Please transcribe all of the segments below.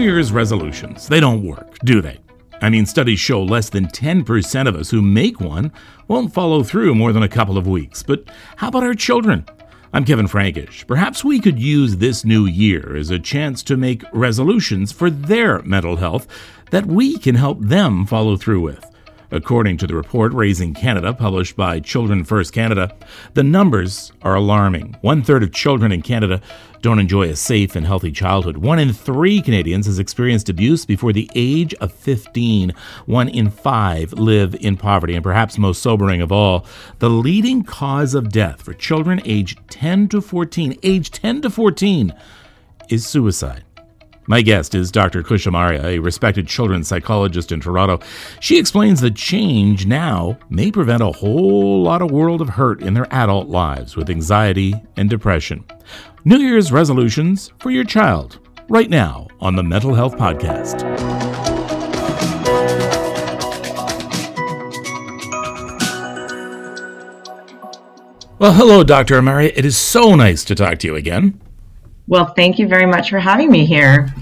Year's resolutions, they don't work, do they? I mean, studies show less than 10% of us who make one won't follow through more than a couple of weeks. But how about our children? I'm Kevin Frankish. Perhaps we could use this new year as a chance to make resolutions for their mental health that we can help them follow through with. According to the report Raising Canada, published by Children First Canada, the numbers are alarming. One third of children in Canada don't enjoy a safe and healthy childhood. One in three Canadians has experienced abuse before the age of 15. One in five live in poverty. And perhaps most sobering of all, the leading cause of death for children aged 10 to 14, age 10 to 14, is suicide. My guest is Dr. Khush Amaria, a respected children's psychologist in Toronto. She explains that change now may prevent a whole lot of world of hurt in their adult lives with anxiety and depression. New Year's resolutions for your child, right now on the Mental Health Podcast. Well, hello, Dr. Amaria. It is so nice to talk to you again. Well, thank you very much for having me here.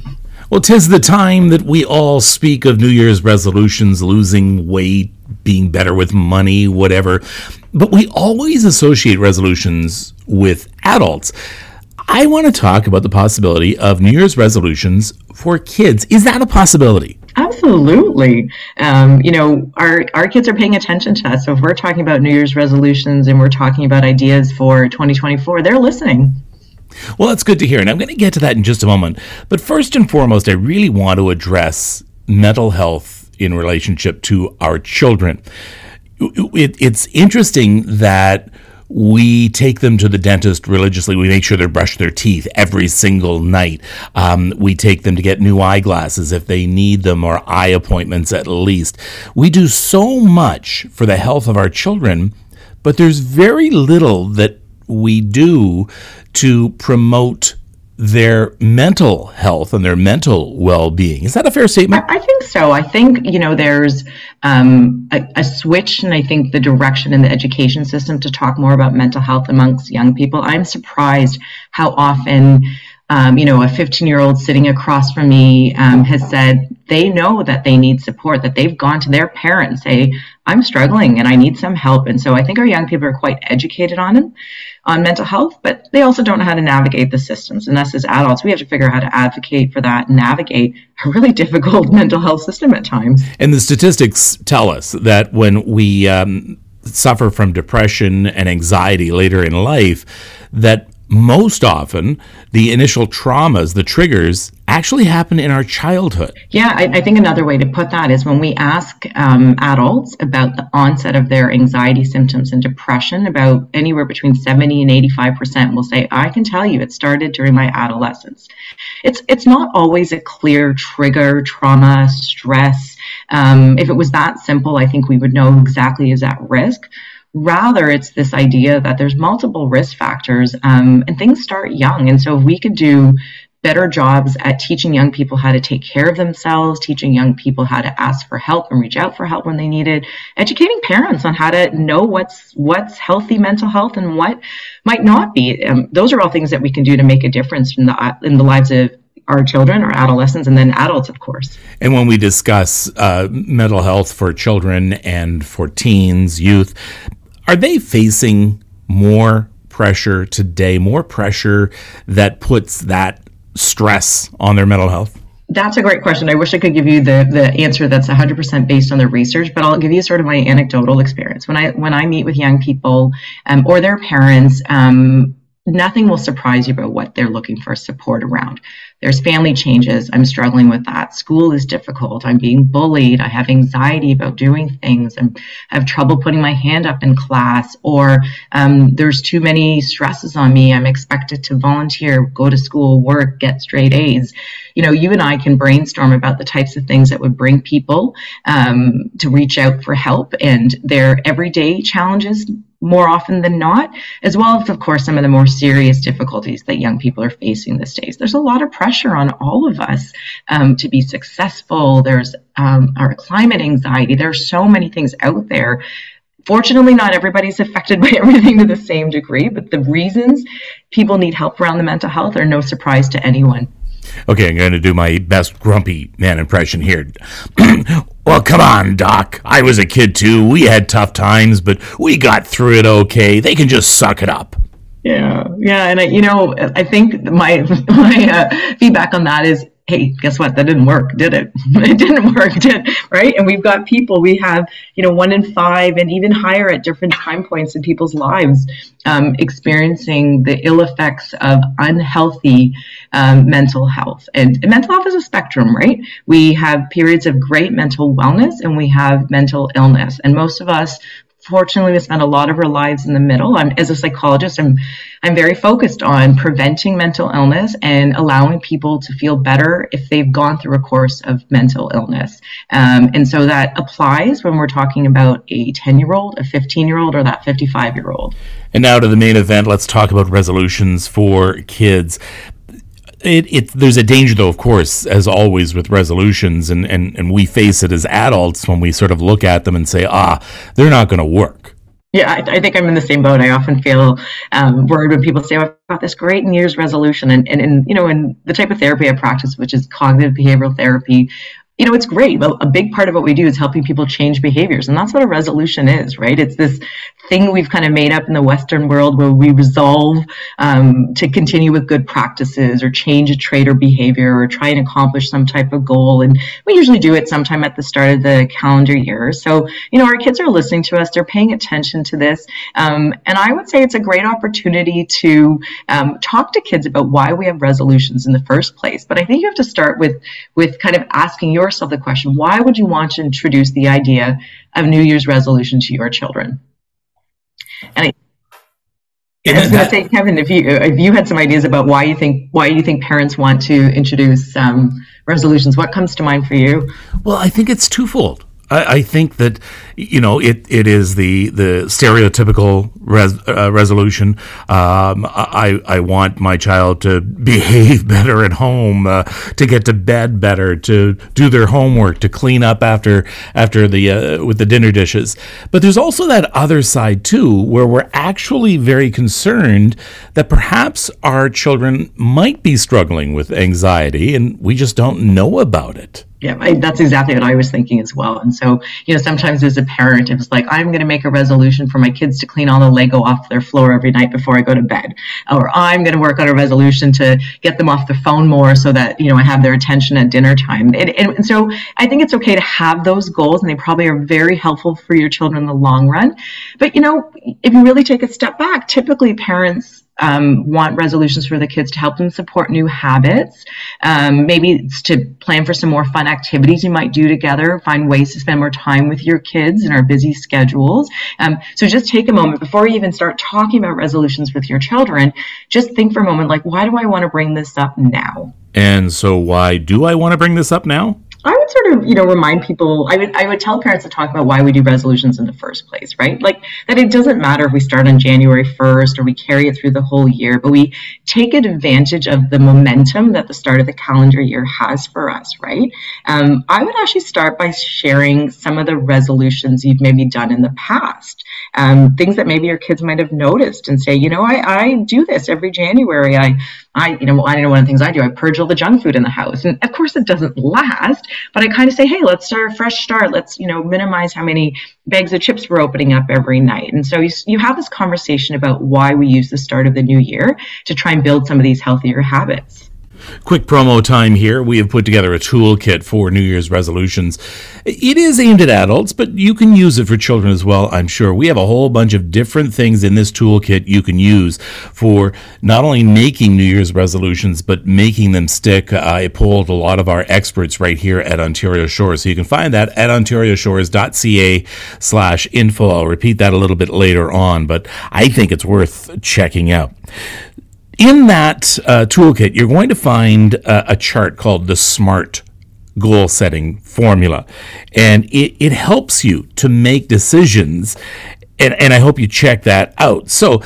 Well, tis the time that we all speak of New Year's resolutions, losing weight, being better with money, whatever. But we always associate resolutions with adults. I want to talk about the possibility of New Year's resolutions for kids. Is that a possibility? Absolutely. Um, you know, our, our kids are paying attention to us. So if we're talking about New Year's resolutions and we're talking about ideas for 2024, they're listening. Well, that's good to hear. And I'm going to get to that in just a moment. But first and foremost, I really want to address mental health in relationship to our children. It, it's interesting that we take them to the dentist religiously. We make sure they brush their teeth every single night. Um, we take them to get new eyeglasses if they need them or eye appointments at least. We do so much for the health of our children, but there's very little that we do to promote their mental health and their mental well-being. Is that a fair statement? I, think so. I think you know there's um, a, a, switch, and I think the direction in the education system to talk more about mental health amongst young people. I'm surprised how often. Um, you know, a 15 year old sitting across from me um, has said they know that they need support, that they've gone to their parents, say, I'm struggling and I need some help. And so I think our young people are quite educated on on mental health, but they also don't know how to navigate the systems. And us as adults, we have to figure out how to advocate for that and navigate a really difficult mental health system at times. And the statistics tell us that when we um, suffer from depression and anxiety later in life, that most often the initial traumas, the triggers, actually happen in our childhood. Yeah, I, I, think another way to put that is when we ask um, adults about the onset of their anxiety symptoms and depression, about anywhere between 70 and 85% will say, I can tell you it started during my adolescence. It's, it's not always a clear trigger, trauma, stress. Um, if it was that simple, I think we would know exactly is at risk. Rather, it's this idea that there's multiple risk factors um, and things start young. And so, if we could do better jobs at teaching young people how to take care of themselves, teaching young people how to ask for help and reach out for help when they need it, educating parents on how to know what's what's healthy mental health and what might not be. Um, those are all things that we can do to make a difference in the in the lives of our children, our adolescents, and then adults, of course. And when we discuss uh, mental health for children and for teens, youth, are they facing more pressure today, more pressure that puts that stress on their mental health? That's a great question. I wish I could give you the, the answer that's 100% based on the research, but I'll give you sort of my anecdotal experience. When I when I meet with young people um, or their parents, um, nothing will surprise you about what they're looking for support around. There's family changes. I'm struggling with that. School is difficult. I'm being bullied. I have anxiety about doing things. I'm, I have trouble putting my hand up in class, or um, there's too many stresses on me. I'm expected to volunteer, go to school, work, get straight A's. You know, you and I can brainstorm about the types of things that would bring people um, to reach out for help and their everyday challenges more often than not, as well as, of course, some of the more serious difficulties that young people are facing these days. There's a lot of pressure on all of us um, to be successful. There's um, our climate anxiety. There are so many things out there. Fortunately, not everybody's affected by everything to the same degree, but the reasons people need help around the mental health are no surprise to anyone. Okay, I'm going to do my best grumpy man impression here. well, come on, Doc. I was a kid too. We had tough times, but we got through it okay. They can just suck it up. Yeah, yeah, and I, you know, I think my my uh, feedback on that is hey, guess what? That didn't work, did it? it didn't work, did right? And we've got people. We have you know one in five, and even higher at different time points in people's lives, um, experiencing the ill effects of unhealthy um, mental health. And, and mental health is a spectrum, right? We have periods of great mental wellness, and we have mental illness. And most of us fortunately we spend a lot of our lives in the middle. I'm, as a psychologist i'm i'm very focused on preventing mental illness and allowing people to feel better if they've gone through a course of mental illness. Um, and so that applies when we're talking about a 10 year old a 15 year old or that 55 year old and now to the main event. Let's talk about resolutions for kids it, it, there's a danger, though, of course, as always with resolutions, and, and, and we face it as adults when we sort of look at them and say, ah, they're not going to work. Yeah, I, I, think I'm in the same boat. I often feel um, worried when people say, oh, I've got this great New Year's resolution. And, and, and, you know, in the type of therapy I practice, which is cognitive behavioral therapy, you know, it's great. A big part of what we do is helping people change behaviors. And that's what a resolution is, right? It's this thing we've kind of made up in the Western world where we resolve um, to continue with good practices or change a trait or behavior or try and accomplish some type of goal. And we usually do it sometime at the start of the calendar year. So, you know, our kids are listening to us, they're paying attention to this. Um, and I would say it's a great opportunity to um, talk to kids about why we have resolutions in the first place. But I think you have to start with, with kind of asking yourself the question why would you want to introduce the idea of New Year's resolution to your children? And I, I was going to say, Kevin, if you if you had some ideas about why you think why you think parents want to introduce um, resolutions, what comes to mind for you? Well, I think it's twofold. I, I, think that you know it, it is the the stereotypical res, uh, resolution. Um, I I want my child to behave better at home, uh, to get to bed better, to do their homework, to clean up after after the uh, with the dinner dishes. But there's also that other side too, where we're actually very concerned that perhaps our children might be struggling with anxiety, and we just don't know about it. Yeah, I, that's exactly what I was thinking as well. And so, you know, sometimes as a parent, it was like, I'm going to make a resolution for my kids to clean all the Lego off their floor every night before I go to bed. Or I'm going to work on a resolution to get them off the phone more so that, you know, I have their attention at dinner time. And, and, and so I think it's okay to have those goals and they probably are very helpful for your children in the long run. But, you know, if you really take a step back, typically parents um, want resolutions for the kids to help them support new habits. Um, maybe it's to plan for some more fun activities you might do together, find ways to spend more time with your kids in our busy schedules. Um, so just take a moment before you even start talking about resolutions with your children. Just think for a moment, like, why do I want to bring this up now? And so, why do I want to bring this up now? I would sort of, you know, remind people. I would, I would tell parents to talk about why we do resolutions in the first place, right? Like that it doesn't matter if we start on January first or we carry it through the whole year, but we take advantage of the momentum that the start of the calendar year has for us, right? Um, I would actually start by sharing some of the resolutions you've maybe done in the past, um, things that maybe your kids might have noticed, and say, you know, I, I do this every January. I I, you know, I know one of the things I do. I purge all the junk food in the house, and of course, it doesn't last. But I kind of say, hey, let's start a fresh start. Let's, you know, minimize how many bags of chips we're opening up every night. And so you, you have this conversation about why we use the start of the new year to try and build some of these healthier habits. Quick promo time here. We have put together a toolkit for New Year's resolutions. It is aimed at adults, but you can use it for children as well, I'm sure. We have a whole bunch of different things in this toolkit you can use for not only making New Year's resolutions, but making them stick. I pulled a lot of our experts right here at Ontario Shores. So you can find that at ontarioshores.ca slash info. I'll repeat that a little bit later on, but I think it's worth checking out. In that uh, toolkit, you're going to find a, a chart called the SMART goal setting formula. And it, it helps you to make decisions. And, and I hope you check that out. So,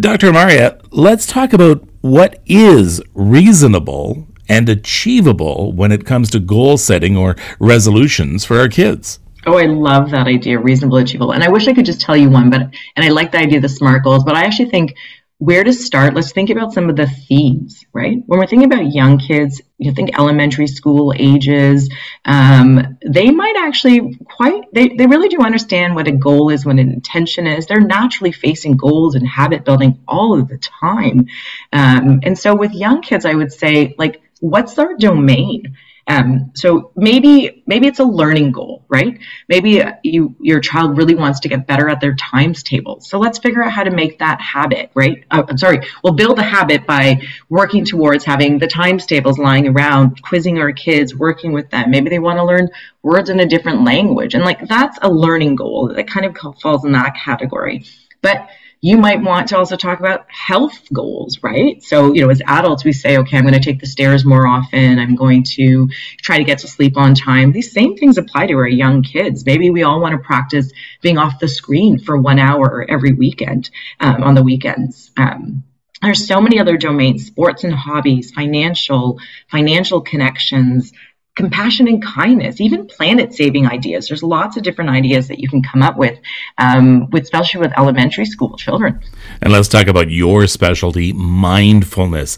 Dr. Amaria, let's talk about what is reasonable and achievable when it comes to goal setting or resolutions for our kids. Oh, I love that idea, reasonable, achievable. And I wish I could just tell you one, but and I like the idea of the SMART goals, but I actually think where to start, let's think about some of the themes, right? When we're thinking about young kids, you think elementary school ages, um, they might actually quite, they, they really do understand what a goal is, what an intention is. They're naturally facing goals and habit building all of the time. Um, and so with young kids, I would say, like, what's their domain? Um, so maybe maybe it's a learning goal, right? Maybe you your child really wants to get better at their times tables. So let's figure out how to make that habit, right? Uh, I'm sorry, we'll build a habit by working towards having the times tables lying around, quizzing our kids, working with them. Maybe they want to learn words in a different language, and like that's a learning goal that kind of falls in that category. But you might want to also talk about health goals, right? So, you know, as adults, we say, okay, I'm going to take the stairs more often. I'm going to try to get to sleep on time. These same things apply to our young kids. Maybe we all want to practice being off the screen for one hour every weekend um, on the weekends. Um, there's so many other domains sports and hobbies financial financial connections compassion and kindness, even planet saving ideas. There's lots of different ideas that you can come up with, um, with especially with elementary school children. And let's talk about your specialty, mindfulness.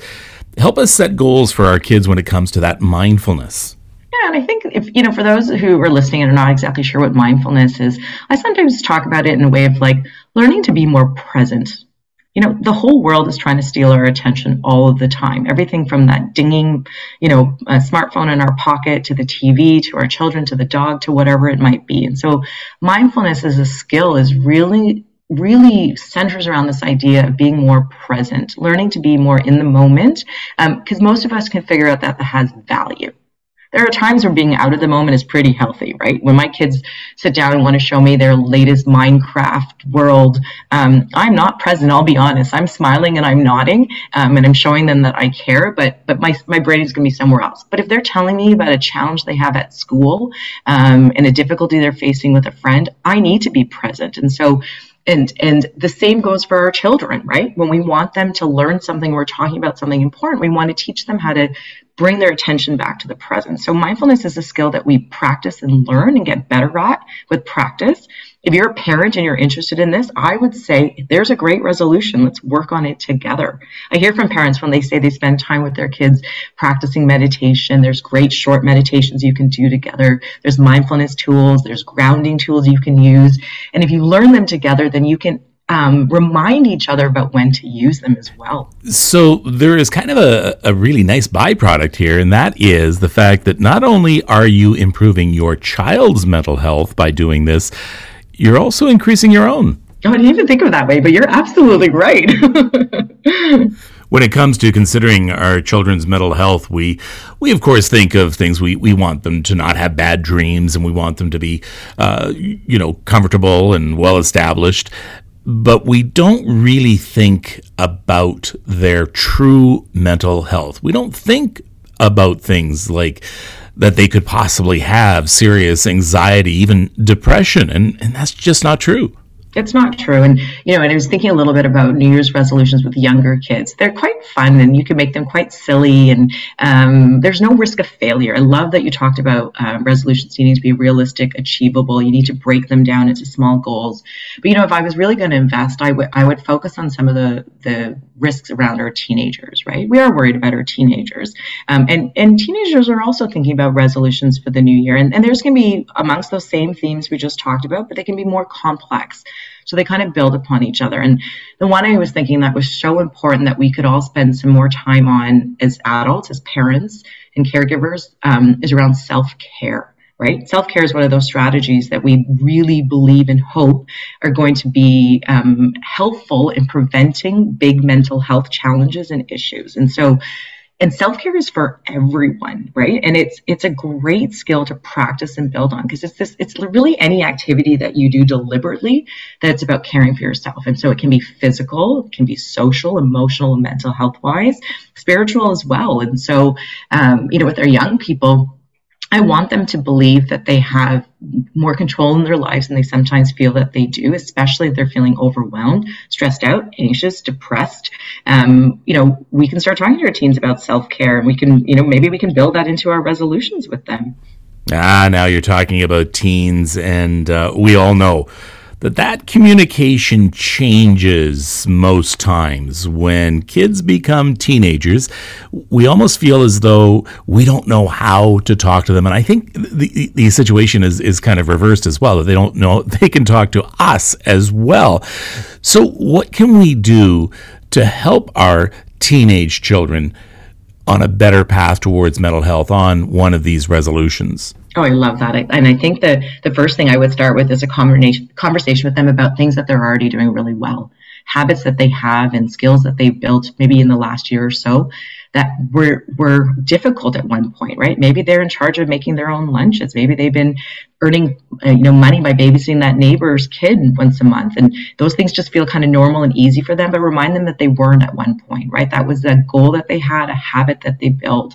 Help us set goals for our kids when it comes to that mindfulness. Yeah, and I think if you know, for those who are listening and are not exactly sure what mindfulness is, I sometimes talk about it in a way of like learning to be more present you know the whole world is trying to steal our attention all of the time. Everything from that dinging you know a smartphone in our pocket to the tv to our children to the dog to whatever it might be. And so mindfulness as a skill is really really centers around this idea of being more present learning to be more in the moment because um, most of us can figure out that that has value there are times where being out of the moment is pretty healthy, right? When my kids sit down and want to show me their latest Minecraft world, um, I'm not present. I'll be honest. I'm smiling and I'm nodding, um, and I'm showing them that I care. But but my my brain is going to be somewhere else. But if they're telling me about a challenge they have at school um, and a difficulty they're facing with a friend, I need to be present. And so and and the same goes for our children right when we want them to learn something we're talking about something important we want to teach them how to bring their attention back to the present. So mindfulness is a skill that we practice and learn and get better at with practice. If you're a parent and you're interested in this i would say there's a great resolution. Let's work on it together. I hear from parents when they say they spend time with their kids practicing meditation. There's great short meditations you can do together. There's mindfulness tools. There's grounding tools you can use. And if you learn them together then you can um, remind each other about when to use them as well. So there is kind of a, a really nice byproduct here, and that is the fact that not only are you improving your child's mental health by doing this, you're also increasing your own. Oh, I didn't even think of it that way, but you're absolutely right. when it comes to considering our children's mental health, we we of course think of things we, we want them to not have bad dreams and we want them to be uh, you know comfortable and well established but we don't really think about their true mental health. We don't think about things like that they could possibly have serious anxiety, even depression, and, and that's just not true it's not true. And you know, and I was thinking a little bit about New Year's resolutions with younger kids. They're quite fun, and you can make them quite silly, and um, there's no risk of failure. I love that you talked about uh, resolutions needing to be realistic, achievable. You need to break them down into small goals. But you know, if I was really going to invest, I would I would focus on some of the the risks around our teenagers. Right, we are worried about our teenagers, um, and and teenagers are also thinking about resolutions for the new year, and, and there's going to be amongst those same themes we just talked about, but they can be more complex. So they kind of build upon each other. And the one I was thinking that was so important that we could all spend some more time on as adults, as parents and caregivers, um, is around self care right? Self care is one of those strategies that we really believe and hope are going to be um, helpful in preventing big mental health challenges and issues. And so, and self-care is for everyone right? And it's it's a great skill to practice and build on because it's this it's really any activity that you do deliberately that's about caring for yourself. And so it can be physical it can be social emotional and mental health wise spiritual as well. And so um, you know with our young people I want them to believe that they have more control in their lives than they sometimes feel that they do, especially if they're feeling overwhelmed, stressed out, anxious, depressed. Um, you know, we can start talking to our teens about self care and we can, you know, maybe we can build that into our resolutions with them. Ah, now you're talking about teens, and uh, we all know that that communication changes most times when kids become teenagers. We almost feel as though we don't know how to talk to them. And I think the, the situation is, is kind of reversed as well, that they don't know they can talk to us as well. So, what can we do to help our teenage children on a better path towards mental health on one of these resolutions? Oh, I love that. And I think that the first thing I would start with is a conversation with them about things that they're already doing really well, habits that they have and skills that they've built maybe in the last year or so that were were difficult at one point, right? Maybe they're in charge of making their own lunches. Maybe they've been earning uh, you know money by babysitting that neighbor's kid once a month, and those things just feel kind of normal and easy for them. But remind them that they weren't at one point, right? That was a goal that they had, a habit that they built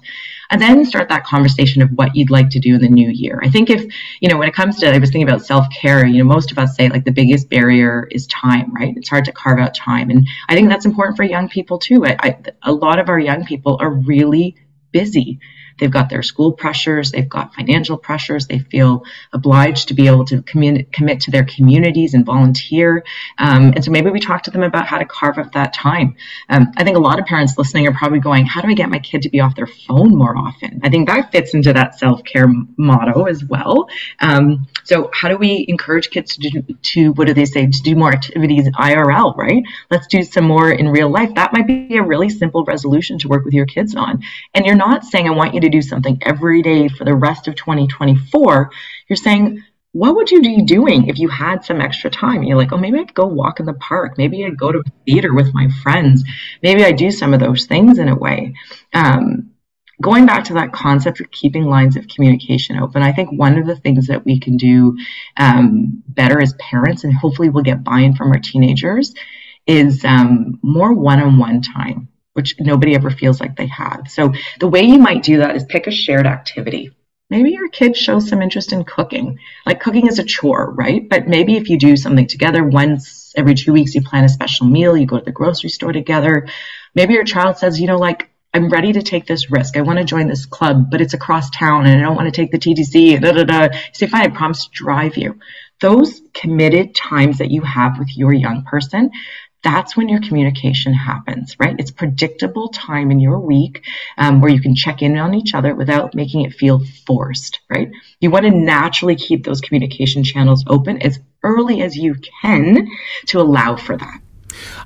and then start that conversation of what you'd like to do in the new year. I think if, you know, when it comes to, I was thinking about self care, you know, most of us say like the biggest barrier is time, right? It's hard to carve out time. And I think that's important for young people too. I, I, a lot of our young people are really busy. They've got their school pressures, they've got financial pressures, they feel obliged to be able to commit, commit to their communities and volunteer. Um, and so maybe we talk to them about how to carve up that time. Um, I think a lot of parents listening are probably going, How do I get my kid to be off their phone more often? I think that fits into that self care motto as well. Um, so, how do we encourage kids to do, to, what do they say, to do more activities IRL, right? Let's do some more in real life. That might be a really simple resolution to work with your kids on. And you're not saying, I want you to do something every day for the rest of 2024, you're saying, what would you be doing if you had some extra time? You're like, oh, maybe I'd go walk in the park. Maybe I'd go to theater with my friends. Maybe I do some of those things in a way. Um, going back to that concept of keeping lines of communication open, I think one of the things that we can do um, better as parents, and hopefully we'll get buy in from our teenagers, is um, more one on one time which nobody ever feels like they have. So the way you might do that is pick a shared activity. Maybe your kid shows some interest in cooking. Like cooking is a chore, right? But maybe if you do something together once every two weeks, you plan a special meal, you go to the grocery store together. Maybe your child says, you know, like, I'm ready to take this risk. I want to join this club, but it's across town and I don't want to take the TTC. Da, da, da. Say, fine, I promise to drive you. Those committed times that you have with your young person, that's when your communication happens, right? It's predictable time in your week um, where you can check in on each other without making it feel forced, right? You want to naturally keep those communication channels open as early as you can to allow for that.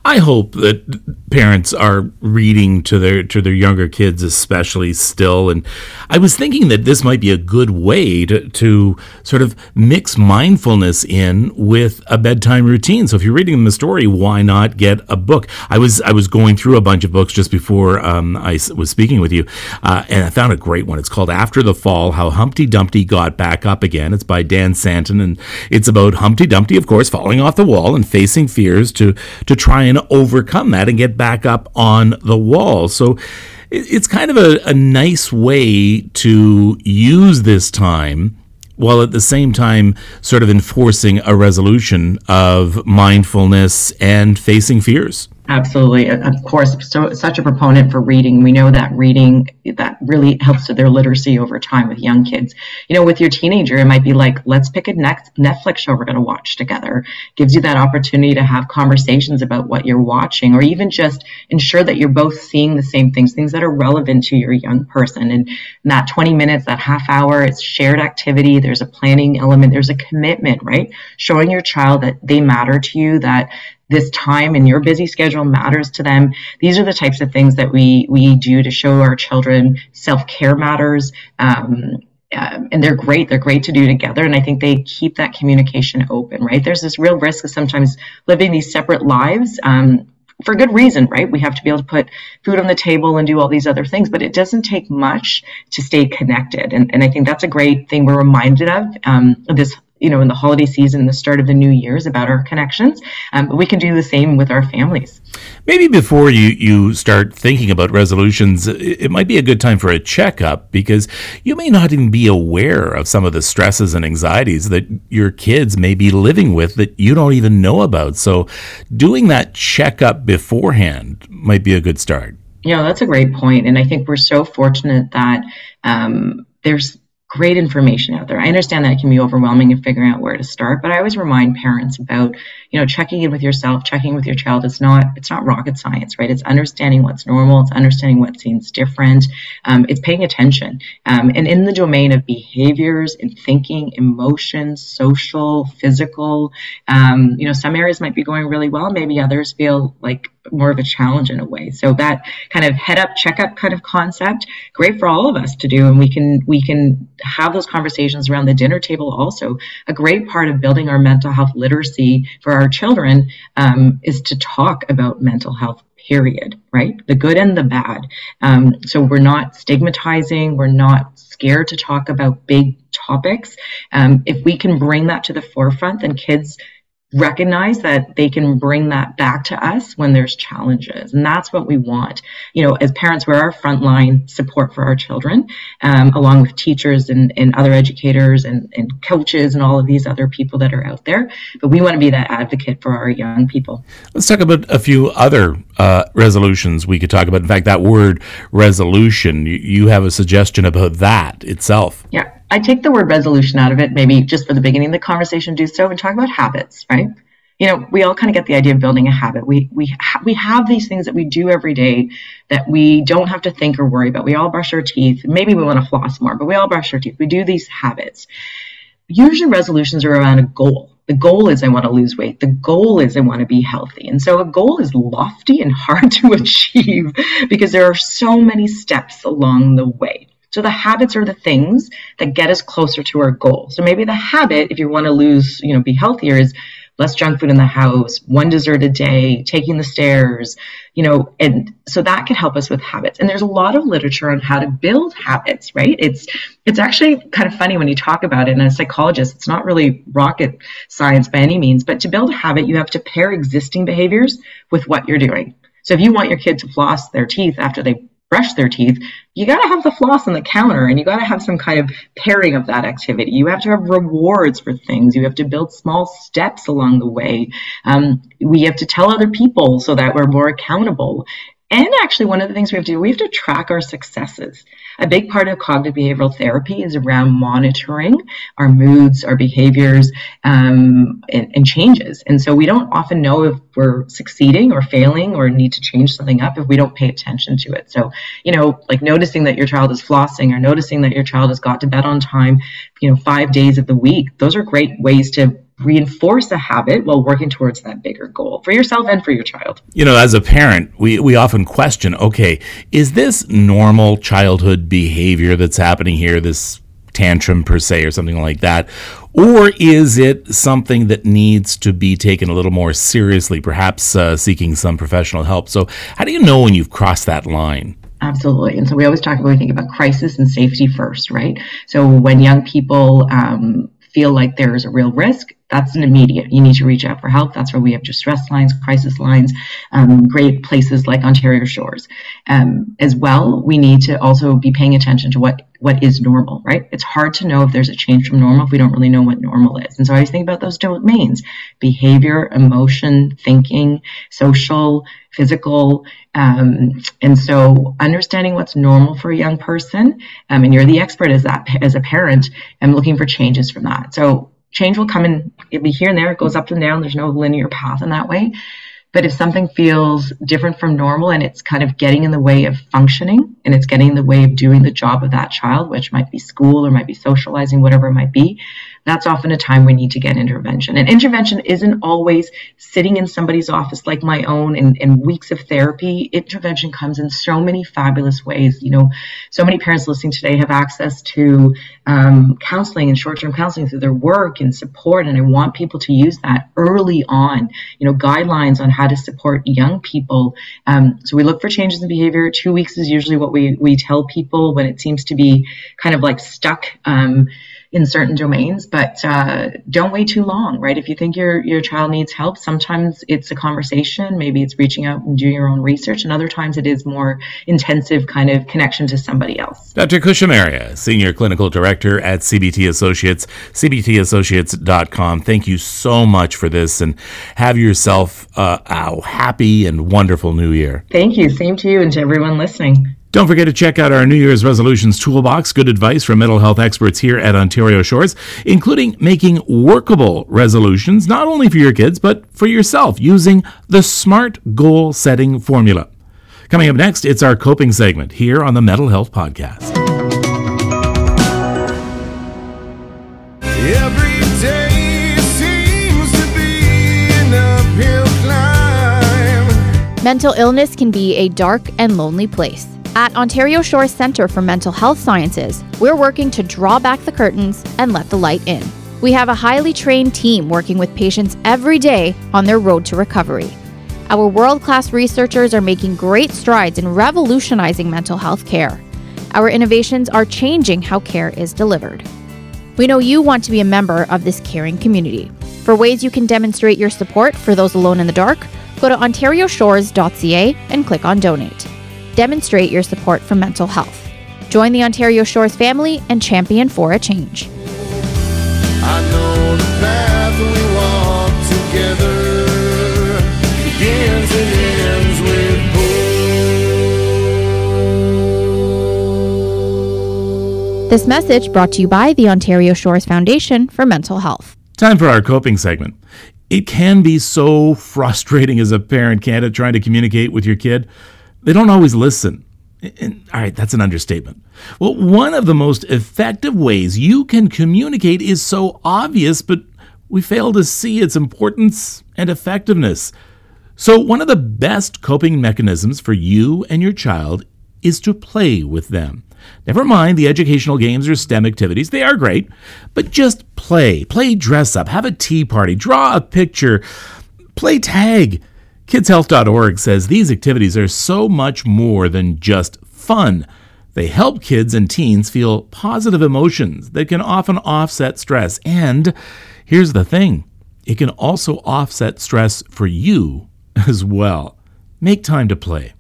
I hope that parents are reading to their to their younger kids, especially still. And I was thinking that this might be a good way to, to sort of mix mindfulness in with a bedtime routine. So if you're reading them a story, why not get a book? I was I was going through a bunch of books just before um, I was speaking with you, uh, and I found a great one. It's called After the Fall: How Humpty Dumpty Got Back Up Again. It's by Dan Santat, and it's about Humpty Dumpty, of course, falling off the wall and facing fears to to try and overcome that and get back up on the wall. So it's kind of a, a nice way to use this time while at the same time sort of enforcing a resolution of mindfulness and facing fears. Absolutely. Of course, so such a proponent for reading. We know that reading that really helps with their literacy over time with young kids. You know, with your teenager, it might be like, let's pick a next Netflix show we're going to watch together. Gives you that opportunity to have conversations about what you're watching, or even just ensure that you're both seeing the same things, things that are relevant to your young person. And that 20 minutes, that half hour, it's shared activity. There's a planning element. There's a commitment, right? Showing your child that they matter to you, that this time in your busy schedule matters to them. These are the types of things that we we do to show our children self care matters. Um, uh, and they're great. They're great to do together. And I think they keep that communication open, right? There's this real risk of sometimes living these separate lives. Um, for good reason, right? We have to be able to put food on the table and do all these other things, but it doesn't take much to stay connected. And, and I think that's a great thing we're reminded of um, this you know in the holiday season the start of the new year's about our connections. Um, but we can do the same with our families. Maybe before you you start thinking about resolutions it might be a good time for a checkup because you may not even be aware of some of the stresses and anxieties that your kids may be living with that you don't even know about. So doing that checkup beforehand might be a good start. Yeah that's a great point. And i think we're so fortunate that um, there's great information out there. I understand that it can be overwhelming in figuring out where to start, but I always remind parents about, you know, checking in with yourself, checking with your child. It's not it's not rocket science, right? It's understanding what's normal, it's understanding what seems different, um, it's paying attention. Um, and in the domain of behaviors and thinking, emotions, social, physical, um, you know, some areas might be going really well, maybe others feel like more of a challenge in a way. So that kind of head up, check up kind of concept, great for all of us to do, and we can we can have those conversations around the dinner table. Also, a great part of building our mental health literacy for our children um, is to talk about mental health. Period. Right, the good and the bad. Um, so we're not stigmatizing. We're not scared to talk about big topics. Um, if we can bring that to the forefront, then kids recognize that they can bring that back to us when there's challenges. And that's what we want. You know as parents we're our frontline support for our children um, along with teachers and, and other educators and, and coaches and all of these other people that are out there. But we want to be that advocate for our young people. Let's talk about a few other uh, resolutions we could talk about. In fact that word resolution you, you have a suggestion about that itself. Yeah I take the word resolution out of it, maybe just for the beginning of the conversation, do so and talk about habits, right? You know, we all kind of get the idea of building a habit. We we ha- we have these things that we do every day that we don't have to think or worry about. We all brush our teeth. Maybe we want to floss more, but we all brush our teeth. We do these habits. Usually, resolutions are around a goal. The goal is I want to lose weight. The goal is I want to be healthy. And so a goal is lofty and hard to achieve because there are so many steps along the way. So the habits are the things that get us closer to our goal. So maybe the habit, if you want to lose, you know, be healthier, is less junk food in the house, one dessert a day, taking the stairs, you know, and so that can help us with habits. And there's a lot of literature on how to build habits, right? It's it's actually kind of funny when you talk about it. And as a psychologist, it's not really rocket science by any means, but to build a habit, you have to pair existing behaviors with what you're doing. So if you want your kid to floss their teeth after they brush their teeth, you got to have the floss on the counter and you got to have some kind of pairing of that activity. You have to have rewards for things. You have to build small steps along the way. Um, we have to tell other people so that we're more accountable. And actually, one of the things we have to do, we have to track our successes. A big part of cognitive behavioral therapy is around monitoring our moods, our behaviors, um, and, and, changes. And so we don't often know if we're succeeding or failing or need to change something up if we don't pay attention to it. So, you know, like noticing that your child is flossing or noticing that your child has got to bed on time, you know, five days of the week, those are great ways to reinforce a habit while working towards that bigger goal for yourself and for your child. You know, as a parent, we, we often question okay, is this normal childhood behavior that's happening here, this tantrum per se, or something like that? Or is it something that needs to be taken a little more seriously, perhaps uh, seeking some professional help? So, how do you know when you've crossed that line? Absolutely. And so we always talk about, we think about crisis and safety first, right? So when young people um, feel like there's a real risk, that's an immediate. You need to reach out for help. That's where we have distress lines, crisis lines, um, great places like Ontario Shores. Um, as well, we need to also be paying attention to what what is normal, right? It's hard to know if there's a change from normal if we don't really know what normal is. And so I always think about those domains: behavior, emotion, thinking, social, physical. Um, and so understanding what's normal for a young person, um, and you're the expert as that as a parent, and looking for changes from that. So change will come in, it'll be here and there, it goes up and down. There's no linear path in that way. But if something feels different from normal and it's kind of getting in the way of functioning and it's getting in the way of doing the job of that child, which might be school or might be socializing, whatever it might be, that's often a time we need to get intervention. And intervention isn't always sitting in somebody's office like my own and, and weeks of therapy. Intervention comes in so many fabulous ways. You know, so many parents listening today have access to um, counseling and short term counseling through their work and support. And I want people to use that early on, you know, guidelines on how to support young people. Um, so we look for changes in behavior. Two weeks is usually what we, we tell people when it seems to be kind of like stuck. Um, in certain domains, but uh, don't wait too long, right? If you think your your child needs help, sometimes it's a conversation, maybe it's reaching out and doing your own research, and other times it is more intensive kind of connection to somebody else. Dr. Khush Amaria, Senior Clinical Director at CBT Associates, cbtassociates.com. Thank you so much for this, and have yourself uh, a happy and wonderful new year. Thank you. Same to you and to everyone listening. Don't forget to check out our New Year's resolutions toolbox. Good advice from mental health experts here at Ontario Shores, including making workable resolutions, not only for your kids, but for yourself using the SMART goal setting formula. Coming up next, it's our coping segment here on the Mental Health Podcast. Every day seems to be an uphill climb. Mental illness can be a dark and lonely place. At Ontario Shores Centre for Mental Health Sciences, we're working to draw back the curtains and let the light in. We have a highly trained team working with patients every day on their road to recovery. Our world class researchers are making great strides in revolutionizing mental health care. Our innovations are changing how care is delivered. We know you want to be a member of this caring community. For ways you can demonstrate your support for those alone in the dark, go to ontarioshores.ca and click on donate. Demonstrate your support for mental health. Join the Ontario Shores family and champion for a change. I know the path we walk together begins and ends with hope. This message brought to you by the Ontario Shores Foundation for Mental Health. Time for our coping segment. It can be so frustrating as a parent, can't it, trying to communicate with your kid? They don't always listen. And, all right, that's an understatement. Well, one of the most effective ways you can communicate is so obvious, but we fail to see its importance and effectiveness. So, one of the best coping mechanisms for you and your child is to play with them. Never mind the educational games or STEM activities, they are great, but just play. Play dress up, have a tea party, draw a picture, play tag. KidsHealth.org says these activities are so much more than just fun. They help kids and teens feel positive emotions that can often offset stress. And here's the thing it can also offset stress for you as well. Make time to play.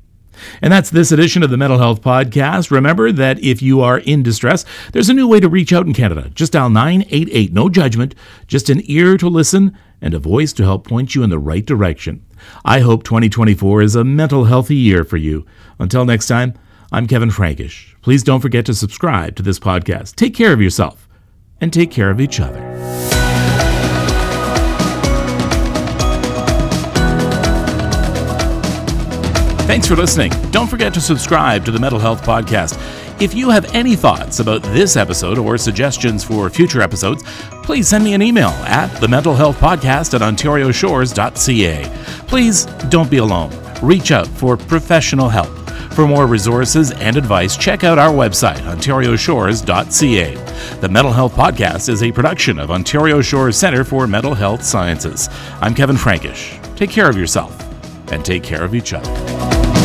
And that's this edition of the Mental Health Podcast. Remember that if you are in distress, there's a new way to reach out in Canada. Just dial 988, no judgment, just an ear to listen and a voice to help point you in the right direction. I hope 2024 is a mental healthy year for you. Until next time, I'm Kevin Frankish. Please don't forget to subscribe to this podcast. Take care of yourself and take care of each other. Thanks for listening. Don't forget to subscribe to the Mental Health Podcast. If you have any thoughts about this episode or suggestions for future episodes, please send me an email at the mental health podcast at ontarioshores.ca. Please don't be alone. Reach out for professional help. For more resources and advice, check out our website, ontarioshores.ca. The Mental Health Podcast is a production of Ontario Shores Centre for Mental Health Sciences. I'm Kevin Frankish. Take care of yourself and take care of each other.